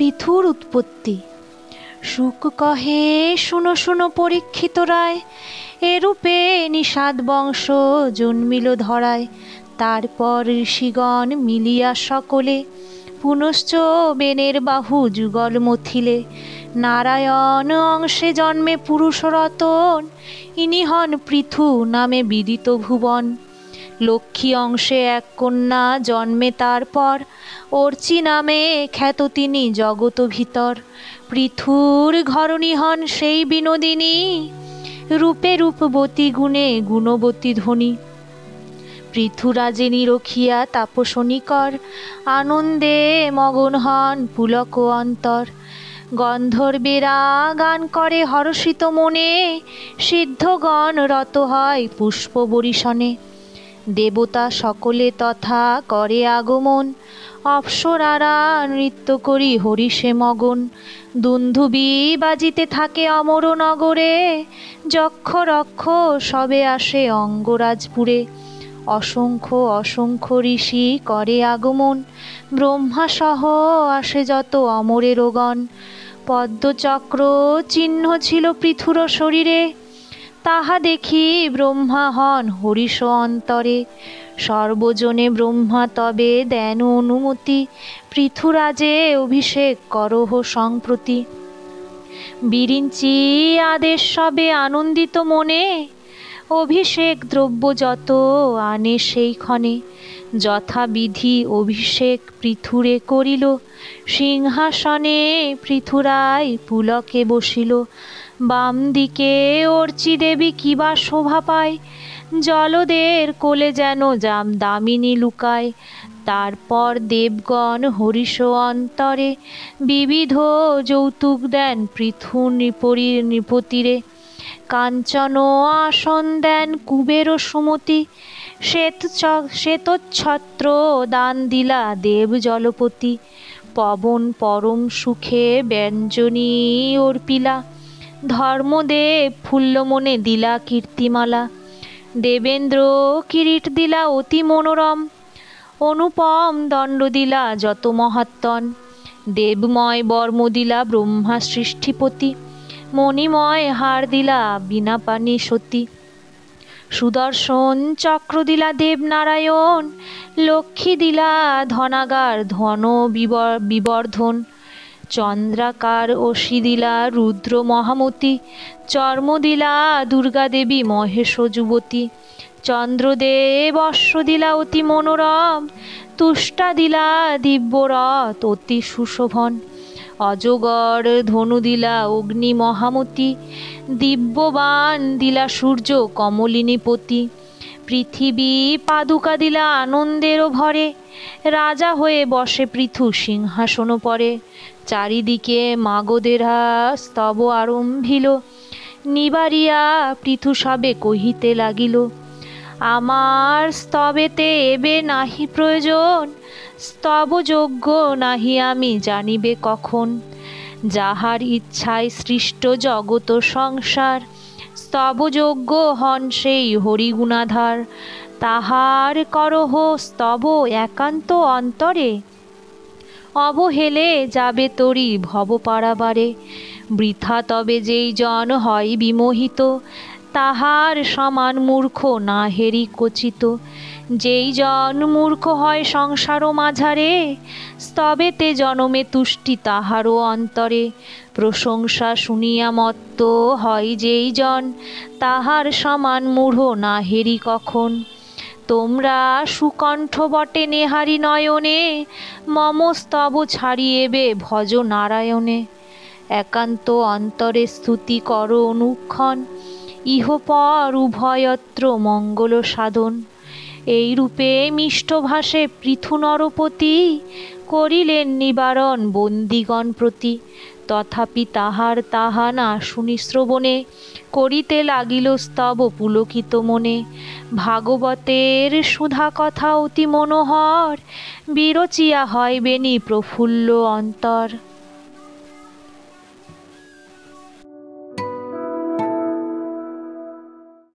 পৃথুর উৎপত্তি। সুখ কহে, শুনো শুনো পরীক্ষিত রায়, এরূপে নিষাদ বংশ জন্মিল ধরায়। তারপর ঋষিগণ মিলিয়া সকলে পুনশ্চ বেনের বাহু যুগল মথিলে। নারায়ণ অংশে জন্মে পুরুষরতন, ইনি হন পৃথু নামে বিদিত ভুবন। লক্ষ্মী অংশে এক কন্যা জন্মে তারপর অর্চি নামে খ্যাত তিনি জগত ভিতর। পৃথুর ঘরণী হন সেই বিনোদিনী। রূপে রূপবতী গুণে গুণবতী ধ্বনি পৃথুরাজে রখিয়া তাপসনিকর, আনন্দে মগন হন পুলক অন্তর। গন্ধর্বেরা গান করে হর্ষিত মনে, সিদ্ধগণ রত হয় পুষ্প বরিশনে দেবতা সকলে তথা করে আগমন। অপ্সরারা নৃত্য করি হরিষে মগন। দুন্ধুবি বাজিতে থাকে অমর নগরে। যক্ষ রক্ষ সবে আসে অঙ্গরাজপুরে। অসংখ্য অসংখ্য ঋষি করে আগমন। ব্রহ্মাসহ আসে যত অমরেরগণ পদ্মচক্র চিহ্ন ছিল পৃথুর শরীরে। তাহা দেখি ব্রহ্মা হন হরিষ অন্তরে। সর্বজনে ব্রহ্মা তবে দেন অনুমতি, পৃথুরাজে অভিষেক করহ সংপ্রতি বিরিঞ্চি আদেশ সবে আনন্দিত মনে, অভিষেক দ্রব্য যত আনে সেইক্ষণে যথাবিধি অভিষেক পৃথুরে করিল, সিংহাসনে পৃথুরায় পুলকে বসিল। বাম দিকে অর্চি দেবী কিবা শোভা পায়। জলদের কোলে যেন জাম দামিনী লুকায়। তারপর দেবগণ হরিষ অন্তরে বিবিধ যৌতুক দেন পৃথু নৃপরি নৃপতিরে। কাঞ্চন আসন দেন কুবের সুমতি। শ্বেত শ্বেতচ্ছত্র দান দিলা দেব জলপতি। পবন পরম সুখে ব্যঞ্জনী অর্পিলা। ধর্মদেব ফুল্লমনে দিলা কীর্তিমালা। দেবেন্দ্র কিরিট দিলা অতি মনোরম। অনুপম দণ্ড দিলা যত মহাত্তন দেবময় বর্ম দিলা ব্রহ্মা সৃষ্টিপতি। মণিময় হার দিলা বিনা পানি সতী। সুদর্শন চক্র দিলা দেবনারায়ণ। লক্ষ্মী দিলা ধনাগার ধন বিবর্ধন। চন্দ্রাকার অসি দিলা রুদ্র মহামতি চর্ম দিলা দুর্গা দেবী মহেশ যুবতী, চন্দ্রদেব অশ্ব দিলা অতি মনোরম তুষ্টা দিলা দিব্যরথ অতি সুশোভন, অজগর ধনু দিলা অগ্নি মহামতি দিব্যবান দিলা সূর্য, কমলিনীপতি, পৃথিবী পাদুকা দিলা আনন্দেরও ভরে, রাজা হয়ে বসে পৃথু সিংহাসন পরে চারিদিকে মাগদেরা স্তব আরম্ভিল। নিবারিয়া পৃথু সবে কহিতে লাগিল, আমার স্তবেতে এবে নাহি প্রয়োজন? স্তবযোগ্য নাহি আমি জানিবে কখন? যাহার ইচ্ছায় সৃষ্ট জগত সংসার, স্তবযোগ্য হন সেই হরিগুণাধার। তাহার করহ স্তব একান্ত অন্তরে অবহেলে যাবে তরি ভব পারাবারে বৃথা তবে যেই জন হয় বিমোহিত, তাহার সমান মূর্খ না হেরি কচিত। যেই জন মূর্খ হয় সংসার মাঝারে স্তবেতে জনমে তুষ্টি তাহারও অন্তরে। প্রশংসা শুনিয়া মত্ত হয় যেই জন, তাহার সমান মূঢ় না হেরি কখন। তোমরা সুকণ্ঠ বটে নেহারি নয়নে মম স্তব ছাড়িয়েবে ভজ নারায়ণে। একান্ত অন্তরে স্তুতি কর অনুক্ষণ, ইহপর উভয়ত্র মঙ্গল সাধন। এই রূপে মিষ্টভাষে পৃথু নরপতি করিলেন নিবারণ বন্দিগণ প্রতি। তথাপি তাহার তাহা না শুনি শ্রবণে, করিতে লাগিল স্তব পুলকিত মনে। ভাগবতের সুধা কথা অতি মনোহর, বিরচিয়া হয় বেনি প্রফুল্ল অন্তর।